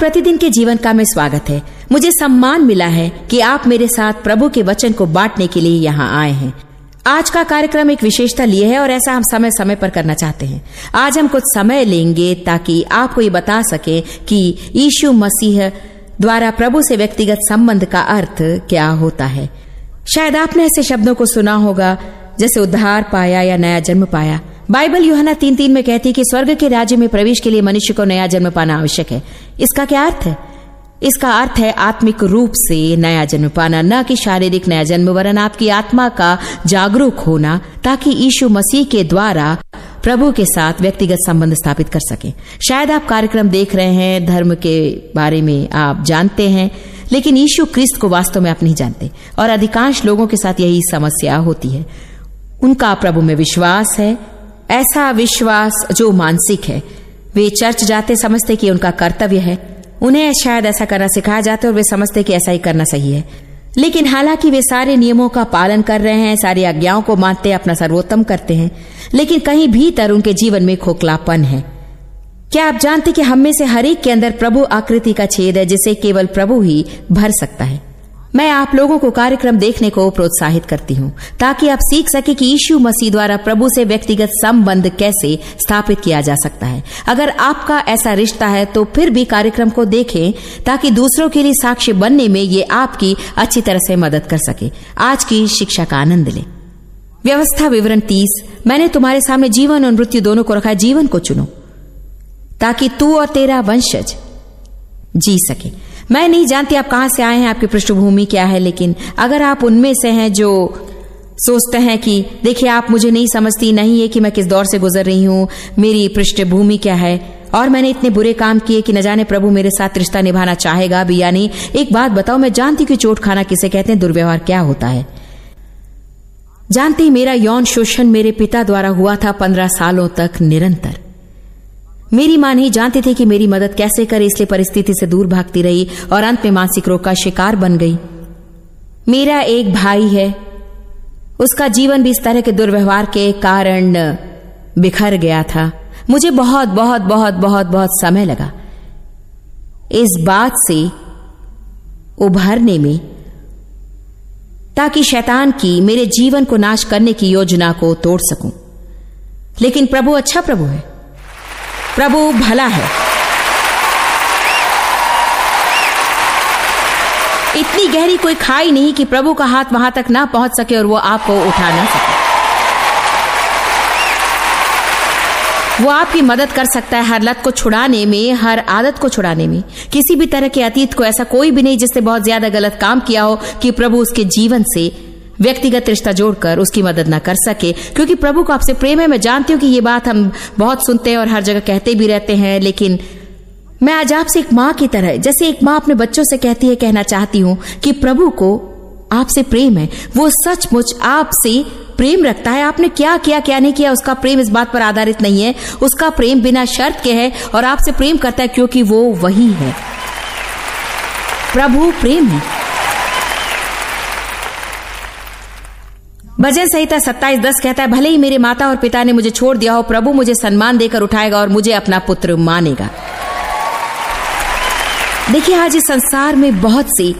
प्रतिदिन के जीवन का में स्वागत है। मुझे सम्मान मिला है कि आप मेरे साथ प्रभु के वचन को बांटने के लिए यहाँ आए हैं। आज का कार्यक्रम एक विशेषता लिए है और ऐसा हम समय समय पर करना चाहते हैं। आज हम कुछ समय लेंगे ताकि आपको ये बता सके कि यीशु मसीह द्वारा प्रभु से व्यक्तिगत संबंध का अर्थ क्या होता है। शायद आपने ऐसे शब्दों को सुना होगा, जैसे उद्धार पाया या नया जन्म पाया। बाइबल यूहना तीन तीन में कहती है कि स्वर्ग के राज्य में प्रवेश के लिए मनुष्य को नया जन्म पाना आवश्यक है। इसका क्या अर्थ है? इसका अर्थ है आत्मिक रूप से नया जन्म पाना, न कि शारीरिक नया जन्म, वरन आपकी आत्मा का जागरूक होना, ताकि यीशु मसीह के द्वारा प्रभु के साथ व्यक्तिगत संबंध स्थापित कर सके। शायद आप कार्यक्रम देख रहे हैं, धर्म के बारे में आप जानते हैं, लेकिन यीशु क्रिस्त को वास्तव में आप नहीं जानते। और अधिकांश लोगों के साथ यही समस्या होती है। उनका प्रभु में विश्वास है ऐसा विश्वास जो मानसिक है, वे चर्च जाते समझते कि उनका कर्तव्य है। उन्हें शायद ऐसा करना सिखाया जाता है और वे समझते कि ऐसा ही करना सही है। लेकिन हालाँकि वे सारे नियमों का पालन कर रहे हैं, सारी आज्ञाओं को मानते अपना सर्वोत्तम करते हैं, लेकिन कहीं भीतर उनके जीवन में खोखलापन है। क्या आप जानते कि हम में से हर एक के अंदर प्रभु आकृति का छेद है, जिसे केवल प्रभु ही भर सकता है? मैं आप लोगों को कार्यक्रम देखने को प्रोत्साहित करती हूँ, ताकि आप सीख सके कि यीशु मसीह द्वारा प्रभु से व्यक्तिगत संबंध कैसे स्थापित किया जा सकता है। अगर आपका ऐसा रिश्ता है तो फिर भी कार्यक्रम को देखें, ताकि दूसरों के लिए साक्ष्य बनने में ये आपकी अच्छी तरह से मदद कर सके। आज की शिक्षा का आनंद लें। व्यवस्था विवरण तीस। मैंने तुम्हारे सामने जीवन और मृत्यु दोनों को रखा है, जीवन को चुनो, ताकि तू और तेरा वंशज जी सके। मैं नहीं जानती आप कहाँ से आए हैं, आपकी पृष्ठभूमि क्या है, लेकिन अगर आप उनमें से हैं जो सोचते हैं कि देखिए, आप मुझे नहीं समझती, नहीं है कि मैं किस दौर से गुजर रही हूँ, मेरी पृष्ठभूमि क्या है? और मैंने इतने बुरे काम किए कि न जाने प्रभु मेरे साथ रिश्ता निभाना चाहेगा भी या नहीं। एक बात बताओ, मैं जानती कि चोट खाना किसे कहते हैं, दुर्व्यवहार क्या होता है। जानती मेरा यौन शोषण मेरे पिता द्वारा हुआ था पंद्रह सालों तक निरंतर। मेरी माँ नहीं जानती थी कि मेरी मदद कैसे करे, इसलिए परिस्थिति से दूर भागती रही और अंत में मानसिक रोग का शिकार बन गई। मेरा एक भाई है। उसका जीवन भी इस तरह के दुर्व्यवहार के कारण बिखर गया था। मुझे बहुत बहुत बहुत बहुत बहुत समय लगा। इस बात से उभरने में, ताकि शैतान की, मेरे जीवन को नाश करने की योजना को तोड़ सकूँ। लेकिन प्रभु अच्छा प्रभु है। प्रभु भला है। इतनी गहरी कोई खाई नहीं कि प्रभु का हाथ वहाँ तक ना पहुँच सके और वो आपको उठा ना सके। वो आपकी मदद कर सकता है हर लत को छुड़ाने में, हर आदत को छुड़ाने में। किसी भी तरह के अतीत को ऐसा कोई भी नहीं जिसने बहुत ज़्यादा गलत काम किया हो कि प्रभु उसके जीवन से व्यक्तिगत रिश्ता जोड़कर उसकी मदद ना कर सके। क्योंकि प्रभु को आपसे प्रेम है, मैं जानती हूँ कि ये बात हम बहुत सुनते हैं और हर जगह कहते भी रहते हैं, लेकिन मैं आज आपसे एक माँ की तरह, जैसे एक माँ अपने बच्चों से कहती है, कहना चाहती हूँ कि प्रभु को आपसे प्रेम है। वो सचमुच आपसे प्रेम रखता है। आपने क्या किया, क्या नहीं किया, उसका प्रेम इस बात पर आधारित नहीं है। उसका प्रेम बिना शर्त के है और आपसे प्रेम करता है क्योंकि वो वही है। प्रभु प्रेम है। भजन संहिता सत्ताईस दस कहता है, भले ही मेरे माता और पिता ने मुझे छोड़ दिया हो, प्रभु मुझे सम्मान देकर उठाएगा और मुझे अपना पुत्र मानेगा। देखिए, आज इस संसार में बहुत से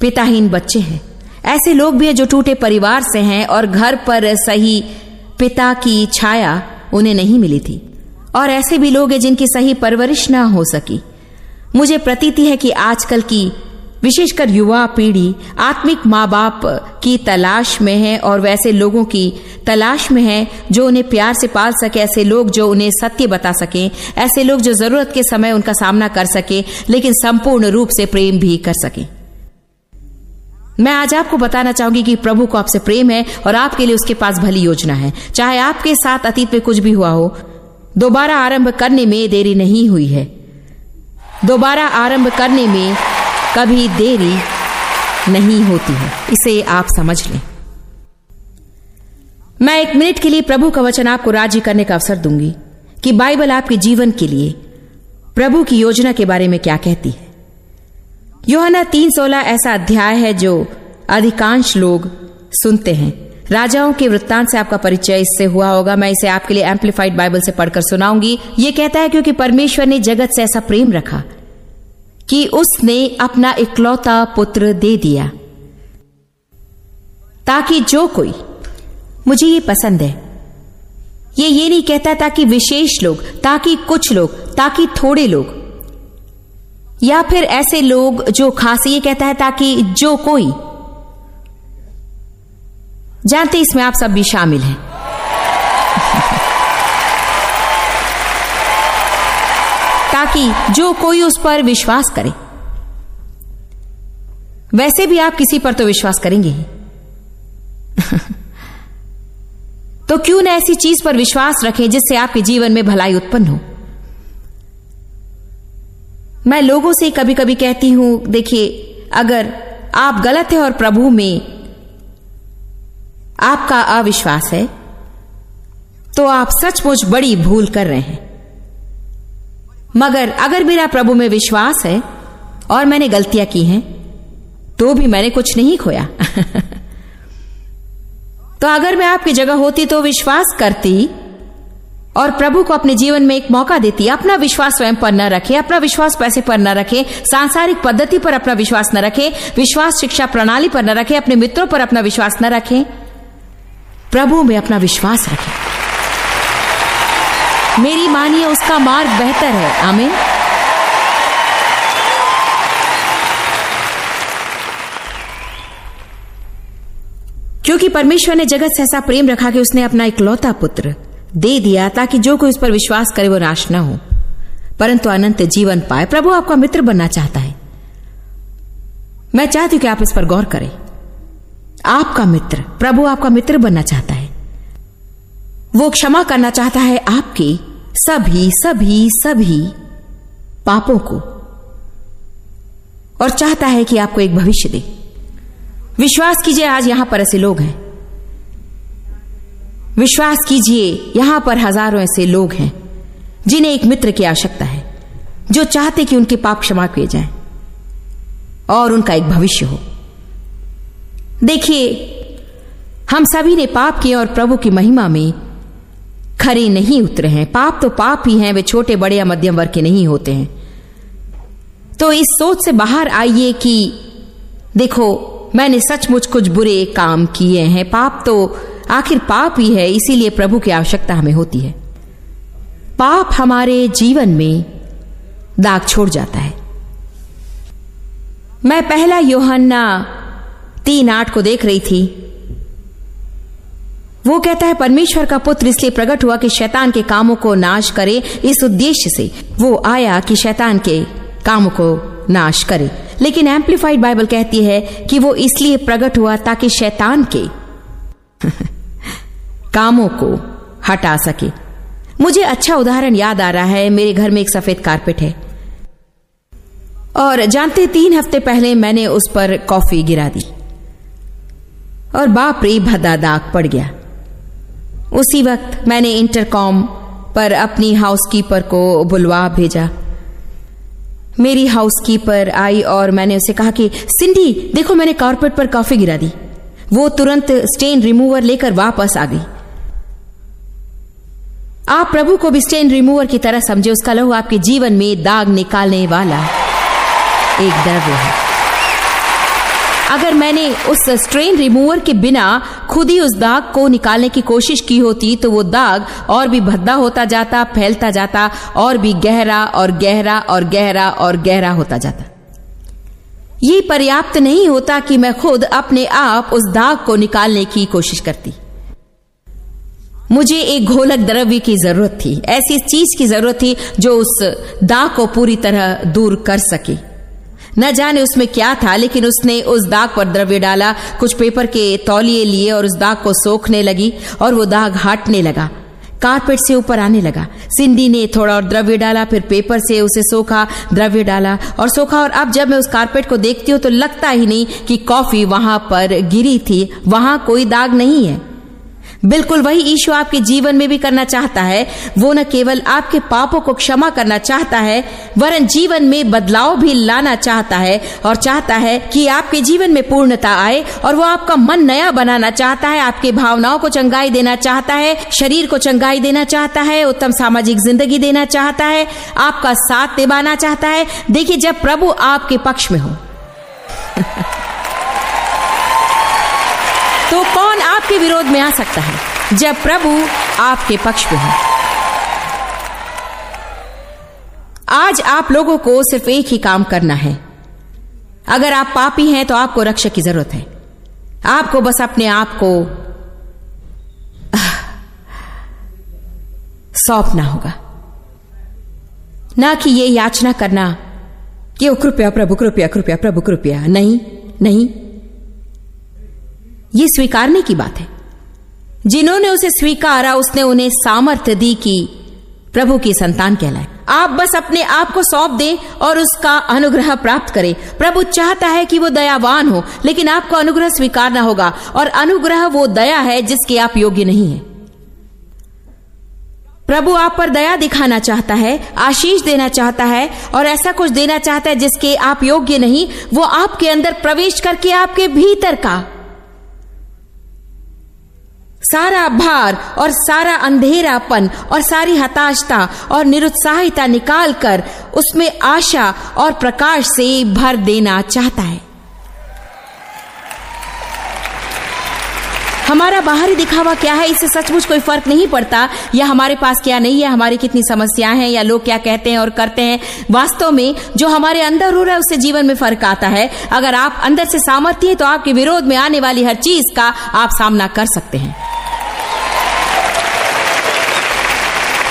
पिताहीन बच्चे हैं। ऐसे लोग भी हैं जो टूटे परिवार से हैं और घर पर सही पिता की छाया उन्हें नहीं मिली थी। और ऐसे भी लोग हैं जिनकी सही परवरिश ना हो सकी। मुझे प्रतीति है कि आजकल की विशेषकर युवा पीढ़ी आत्मिक माँ बाप की तलाश में है और वैसे लोगों की तलाश में है जो उन्हें प्यार से पाल सके, ऐसे लोग जो उन्हें सत्य बता सके, ऐसे लोग जो ज़रूरत के समय उनका सामना कर सके, लेकिन संपूर्ण रूप से प्रेम भी कर सके। मैं आज आपको बताना चाहूँगी कि प्रभु को आपसे प्रेम है और आपके लिए उसके पास भली योजना है। चाहे आपके साथ अतीत में कुछ भी हुआ हो, दोबारा आरंभ करने में देरी नहीं हुई है। दोबारा आरंभ करने में कभी देरी नहीं होती है। इसे आप समझ लें। मैं एक मिनट के लिए प्रभु का वचन आपको राज़ी करने का अवसर दूँगी कि बाइबल आपके जीवन के लिए प्रभु की योजना के बारे में क्या कहती है। योहना तीन सोलह ऐसा अध्याय है जो अधिकांश लोग सुनते हैं। राजाओं के वृत्तांत से आपका परिचय इससे हुआ होगा। मैं इसे आपके लिए एम्पलीफाइड बाइबल से पढ़कर सुनाऊँगी। ये कहता है क्योंकि परमेश्वर ने जगत से ऐसा प्रेम रखा कि उसने अपना इकलौता पुत्र दे दिया। ताकि जो कोई मुझे ये पसंद है। ये ये नहीं कहता ताकि विशेष लोग ताकि कुछ लोग ताकि थोड़े लोग। या फिर ऐसे लोग जो खास ये कहता है ताकि जो कोई। जानते इसमें आप सब भी शामिल हैं। ताकि जो कोई उस पर विश्वास करे। वैसे भी आप किसी पर तो विश्वास करेंगे ही। तो क्यों न ऐसी चीज़ पर विश्वास रखें जिससे आपके जीवन में भलाई उत्पन्न हो? मैं लोगों से कभी कभी कहती हूँ, देखिए, अगर आप गलत है और प्रभु में आपका अविश्वास है तो आप सचमुच बड़ी भूल कर रहे हैं। मगर अगर मेरा प्रभु में विश्वास है और मैंने गलतियाँ की हैं तो भी मैंने कुछ नहीं खोया। तो अगर मैं आपकी जगह होती तो विश्वास करती और प्रभु को अपने जीवन में एक मौका देती, अपना विश्वास स्वयं पर न रखे, अपना विश्वास पैसे पर न रखे, सांसारिक पद्धति पर अपना विश्वास न रखे, विश्वास शिक्षा प्रणाली पर न रखे, अपने मित्रों पर अपना विश्वास न रखे, प्रभु में अपना विश्वास रखें। मेरी मानिए उसका मार्ग बेहतर है। आमीन। क्योंकि परमेश्वर ने जगत से ऐसा प्रेम रखा कि उसने अपना इकलौता पुत्र दे दिया ताकि जो कोई उस पर विश्वास करे वो नाश न हो। परंतु अनंत जीवन पाए प्रभु आपका मित्र बनना चाहता है। मैं चाहती हूँ कि आप इस पर गौर करें। आपका मित्र, प्रभु आपका मित्र बनना चाहता है। वो क्षमा करना चाहता है आपके सभी सभी सभी पापों को और चाहता है कि आपको एक भविष्य दे। विश्वास कीजिए, आज यहाँ पर ऐसे लोग हैं। विश्वास कीजिए, यहाँ पर हज़ारों ऐसे लोग हैं, जिन्हें एक मित्र की आवश्यकता है, जो चाहते कि उनके पाप क्षमा किए जाएँ और उनका एक भविष्य हो। देखिए, हम सभी ने पाप किए और प्रभु की महिमा में खरे नहीं उतरे हैं। पाप तो पाप ही हैं, वे छोटे, बड़े या मध्यम वर्ग के नहीं होते हैं। तो इस सोच से बाहर आइए कि, देखो, मैंने सचमुच कुछ बुरे काम किए हैं। पाप तो आखिर पाप ही है, इसीलिए प्रभु की आवश्यकता हमें होती है। पाप हमारे जीवन में दाग छोड़ जाता है। मैं पहला योहन्ना तीन आठ को देख रही थी। वो कहता है, परमेश्वर का पुत्र इसलिए प्रकट हुआ कि शैतान के कामों को नाश करे। इस उद्देश्य से वो आया कि शैतान के कामों को नाश करे। लेकिन एम्पलीफाइड बाइबल कहती है कि वो इसलिए प्रकट हुआ ताकि शैतान के कामों को हटा सके। मुझे अच्छा उदाहरण याद आ रहा है। मेरे घर में एक सफ़ेद कारपेट है। और जानते, तीन हफ़्ते पहले मैंने उस पर कॉफ़ी गिरा दी। और बाप रे भदा दाग पड़ गया। उसी वक्त मैंने इंटरकॉम पर अपनी हाउसकीपर को बुलवा भेजा। मेरी हाउसकीपर आई और मैंने उसे कहा कि, सिंडी, देखो मैंने कारपेट पर कॉफ़ी गिरा दी। वो तुरंत स्टेन रिमूवर लेकर वापस आ गई। आप प्रभु को भी स्टेन रिमूवर की तरह समझे, उसका लहू आपके जीवन में दाग निकालने वाला एक द्रव्य है। अगर मैंने उस स्ट्रेन रिमूवर के बिना खुद ही उस दाग को निकालने की कोशिश की होती तो वो दाग और भी भद्दा होता जाता, फैलता जाता, और भी गहरा और गहरा और गहरा और गहरा होता जाता। ये पर्याप्त नहीं होता कि मैं खुद अपने आप उस दाग को निकालने की कोशिश करती। मुझे एक घोलक द्रव्य की ज़रूरत थी, ऐसी चीज़ की ज़रूरत थी जो उस दाग को पूरी तरह दूर कर सके। न जाने उसमें क्या था, लेकिन उसने उस दाग पर द्रव्य डाला, कुछ पेपर के तौलिए लिए और उस दाग को सोखने लगी और वो दाग हटने लगा, कारपेट से ऊपर आने लगा। सिंधी ने थोड़ा और द्रव्य डाला, फिर पेपर से उसे सोखा, द्रव्य डाला और सोखा। और अब जब मैं उस कारपेट को देखती हूँ तो लगता ही नहीं कि कॉफ़ी वहाँ पर गिरी थी, वहाँ कोई दाग नहीं है। बिल्कुल वही ईशु आपके जीवन में भी करना चाहता है। वो न केवल आपके पापों को क्षमा करना चाहता है, वरन जीवन में बदलाव भी लाना चाहता है और चाहता है कि आपके जीवन में पूर्णता आए और वो आपका मन नया बनाना चाहता है, आपके भावनाओं को चंगाई देना चाहता है, शरीर को चंगाई देना चाहता है, उत्तम सामाजिक ज़िंदगी देना चाहता है, आपका साथ निभाना चाहता है। देखिए, जब प्रभु आपके पक्ष में हो आपके विरोध में आ सकता है, जब प्रभु आपके पक्ष में हो। आज आप लोगों को सिर्फ़ एक ही काम करना है। अगर आप पापी हैं तो आपको रक्षक की ज़रूरत है। आपको बस अपने आप को सौंपना होगा। ना कि ये याचना करना कि कृपया प्रभु, कृपया कृपया, प्रभु, कृपया। नहीं नहीं। ये स्वीकारने की बात है। जिन्होंने उसे स्वीकारा, उसने उन्हें सामर्थ्य दी कि प्रभु की संतान कहलाए। आप बस अपने आप को सौंप दें और उसका अनुग्रह प्राप्त करें। प्रभु चाहता है कि वो दयावान हो, लेकिन आपको अनुग्रह स्वीकारना होगा और अनुग्रह वो दया है जिसके आप योग्य नहीं है। प्रभु आप पर दया दिखाना चाहता है, आशीष देना चाहता है और ऐसा कुछ देना चाहता है जिसके आप योग्य नहीं, वो आपके अंदर प्रवेश करके आपके भीतर का सारा भार और सारा अंधेरापन और सारी हताशता और निरुत्साहिता निकालकर उसमें आशा और प्रकाश से भर देना चाहता है। हमारा बाहरी दिखावा क्या है? इससे सचमुच कोई फ़र्क नहीं पड़ता, या हमारे पास क्या नहीं है, हमारी कितनी समस्याएँ हैं, या लोग क्या कहते हैं और करते हैं। वास्तव में जो हमारे अंदर हो रहा है, उससे जीवन में फ़र्क आता है। अगर आप अंदर से सामर्थ्य है तो आपके विरोध में आने वाली हर चीज़ का आप सामना कर सकते हैं।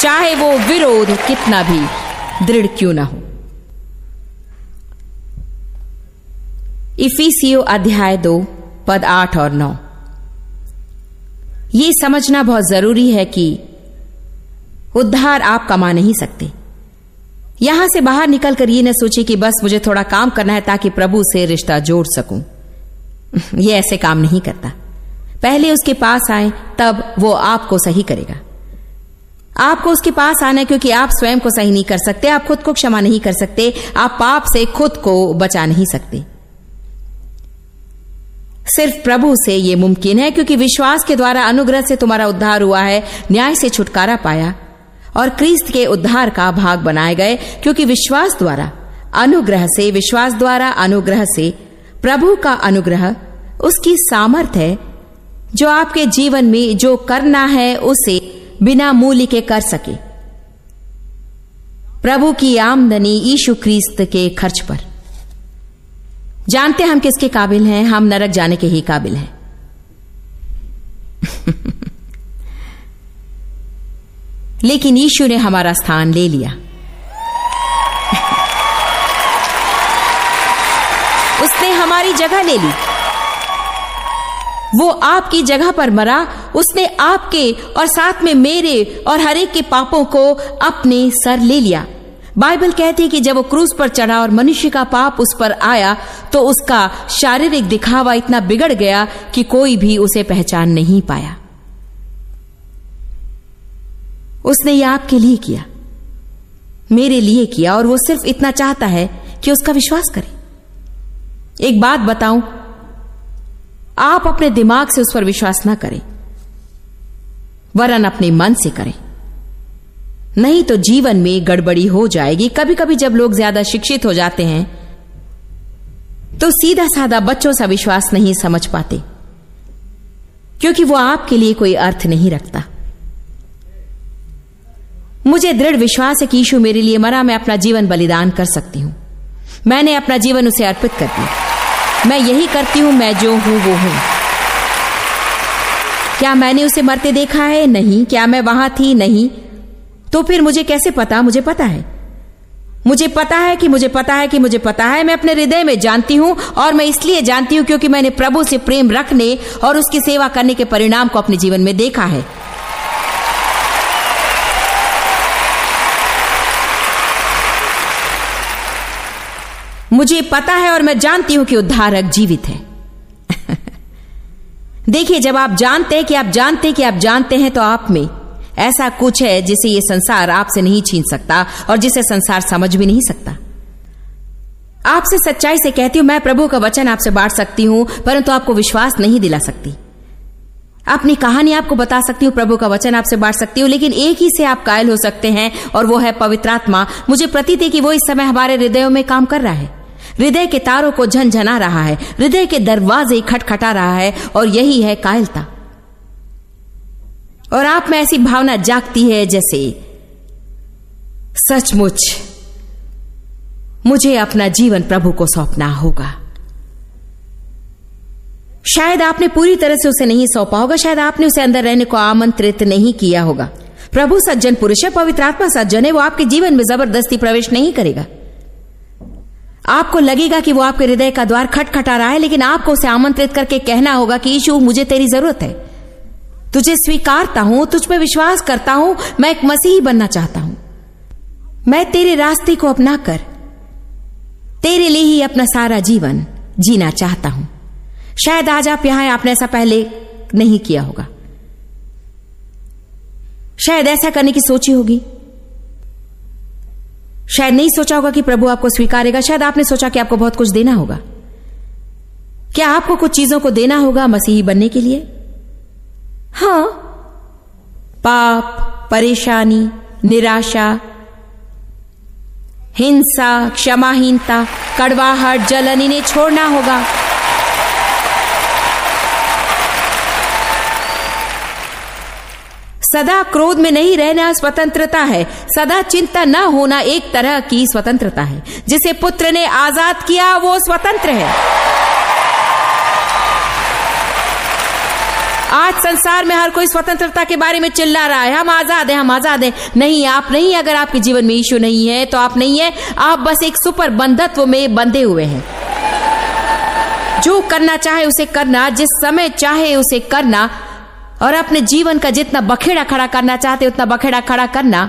चाहे वो विरोध कितना भी, दृढ़ क्यों ना हो। इफीसियो अध्याय दो, पद आठ और नौ। ये समझना बहुत ज़रूरी है कि उद्धार आप कमा नहीं सकते। यहाँ से बाहर निकलकर ये न सोचे कि बस मुझे थोड़ा काम करना है ताकि प्रभु से रिश्ता जोड़ सकूँ। ये ऐसे काम नहीं करता। पहले उसके पास आए, तब वो आपको सही करेगा। आपको उसके पास आना है क्योंकि आप स्वयं को सही नहीं कर सकते, आप खुद को क्षमा नहीं कर सकते, आप पाप से खुद को बचा नहीं सकते। सिर्फ़ प्रभु से यह मुमकिन है क्योंकि विश्वास के द्वारा अनुग्रह से तुम्हारा उद्धार हुआ है, न्याय से छुटकारा पाया और क्रिस्त के उद्धार का भाग बनाए गए क्योंकि विश्वास द्वारा, अनुग्रह से, विश्वास द्वारा अनुग्रह से प्रभु का अनुग्रह उसकी सामर्थ है, जो आपके जीवन में जो करना है उसे बिना मूल्य के कर सके। प्रभु की आमदनी ईशु क्रिस्त के खर्च पर। जानते हम किसके काबिल हैं? हम नरक जाने के ही काबिल हैं। लेकिन यीशु ने हमारा स्थान ले लिया। उसने हमारी जगह ले ली। वो आपकी जगह पर मरा, उसने आपके और साथ में मेरे और हरेक के पापों को अपने सर ले लिया। बाइबल कहती है कि जब वो क्रूज पर चढ़ा और मनुष्य का पाप उस पर आया तो उसका शारीरिक दिखावा इतना बिगड़ गया कि कोई भी उसे पहचान नहीं पाया। उसने ये आपके लिए किया, मेरे लिए किया, और वो सिर्फ़ इतना चाहता है कि उसका विश्वास करें। एक बात बताऊँ आप अपने दिमाग से उस पर विश्वास ना करें। वरन अपने मन से करें। नहीं तो जीवन में गड़बड़ी हो जाएगी। कभी कभी जब लोग ज़्यादा शिक्षित हो जाते हैं तो सीधा साधा बच्चों सा विश्वास नहीं समझ पाते। क्योंकि वो आपके लिए कोई अर्थ नहीं रखता। मुझे दृढ़ विश्वास है कि यीशु मेरे लिए मरा, मैं अपना जीवन बलिदान कर सकती हूँ। मैंने अपना जीवन उसे अर्पित कर दिया। मैं यही करती हूँ, मैं जो हूँ, वो हूँ। क्या मैंने उसे मरते देखा है? नहीं। क्या मैं वहाँ थी? नहीं। तो फिर मुझे कैसे पता? मुझे पता है। मुझे पता है कि मुझे पता है कि मुझे पता है। मैं अपने हृदय में जानती हूँ और मैं इसलिए जानती हूँ क्योंकि मैंने प्रभु से प्रेम रखने और उसकी सेवा करने के परिणाम को अपने जीवन में देखा है। मुझे पता है और मैं जानती हूँ कि उद्धारक जीवित है। देखिए, जब आप जानते हैं कि आप जानते हैं कि आप जानते हैं तो आप में ऐसा कुछ है जिसे ये संसार आपसे नहीं छीन सकता और जिसे संसार समझ भी नहीं सकता। आपसे सच्चाई से कहती हूँ, मैं प्रभु का वचन आपसे बांट सकती हूँ, परंतु आपको विश्वास नहीं दिला सकती। अपनी कहानी आपको बता सकती हूँ, प्रभु का वचन आपसे बांट सकती हूँ, लेकिन एक ही से आप कायल हो सकते हैं, और वो है पवित्र आत्मा। मुझे प्रतीत है कि वो इस समय हमारे हृदयों में काम कर रहा है। हृदय के तारों को झनझना रहा है, हृदय के दरवाजे खटखटा रहा है, और यही है कायलता। और आप में ऐसी भावना जागती है जैसे, सचमुच मुझे अपना जीवन प्रभु को सौंपना होगा। शायद आपने पूरी तरह से उसे नहीं सौंपा होगा, शायद आपने उसे अंदर रहने को आमंत्रित नहीं किया होगा। प्रभु सज्जन, पुरुष है, पवित्र आत्मा सज्जन है, वो आपके जीवन में ज़बरदस्ती प्रवेश नहीं करेगा। आपको लगेगा कि वो आपके हृदय का द्वार खटखटा रहा है, लेकिन आपको उसे आमंत्रित करके कहना होगा कि यीशु, मुझे तेरी ज़रूरत है। तुझे स्वीकारता हूँ, तुझ पे विश्वास करता हूँ, मैं एक मसीही बनना चाहता हूँ। मैं तेरे रास्ते को अपना कर तेरे लिए ही अपना सारा जीवन जीना चाहता हूँ। शायद आज आप यहाँ आपने ऐसा पहले नहीं किया होगा। शायद ऐसा करने की सोची होगी। शायद नहीं सोचा होगा कि प्रभु आपको स्वीकारेगा। शायद आपने सोचा कि आपको बहुत कुछ देना होगा। क्या आपको कुछ चीज़ों को देना होगा मसीही बनने के लिए? हाँ। पाप, परेशानी, निराशा, हिंसा, क्षमाहीनता, कड़वाहट, जलन, इन्हें छोड़ना होगा। सदा क्रोध में नहीं रहना स्वतंत्रता है। सदा चिंता न होना एक तरह की स्वतंत्रता है। जिसे पुत्र ने आज़ाद किया, वो स्वतंत्र है। आज संसार में हर कोई स्वतंत्रता के बारे में चिल्ला रहा है। हम आज़ाद हैं, हम आज़ाद हैं। नहीं, आप नहीं, अगर आपके जीवन में ईशु नहीं है तो आप नहीं है। आप बस एक सुपर बंधत्व में बंधे हुए हैं। जो करना चाहे, उसे करना। जिस समय चाहे, उसे करना। और अपने जीवन का जितना बखेड़ा खड़ा करना चाहते, उतना बखेड़ा खड़ा करना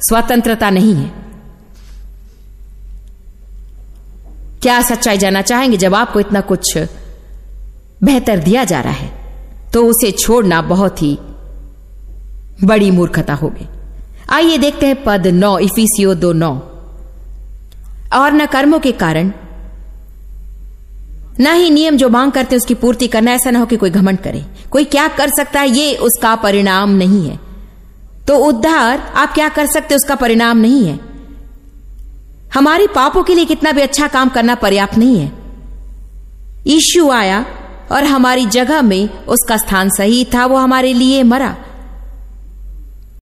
स्वतंत्रता नहीं है। क्या सच्चाई जाना चाहेंगे? जब आपको इतना कुछ बेहतर दिया जा रहा है तो उसे छोड़ना बहुत ही बड़ी मूर्खता होगी। आइए देखते हैं पद नौ, इफिसियो दो नौ। और न कर्मों के कारण, न ही नियम जो मांग करते हैं उसकी पूर्ति करना, ऐसा ना हो कि कोई घमंड करे। कोई क्या कर सकता है, ये उसका परिणाम नहीं है। तो उद्धार, आप क्या कर सकते उसका परिणाम नहीं है। हमारे पापों के लिए कितना भी अच्छा काम करना पर्याप्त नहीं है। ईशु आया और हमारी जगह में उसका स्थान सही था, वो हमारे लिए मरा।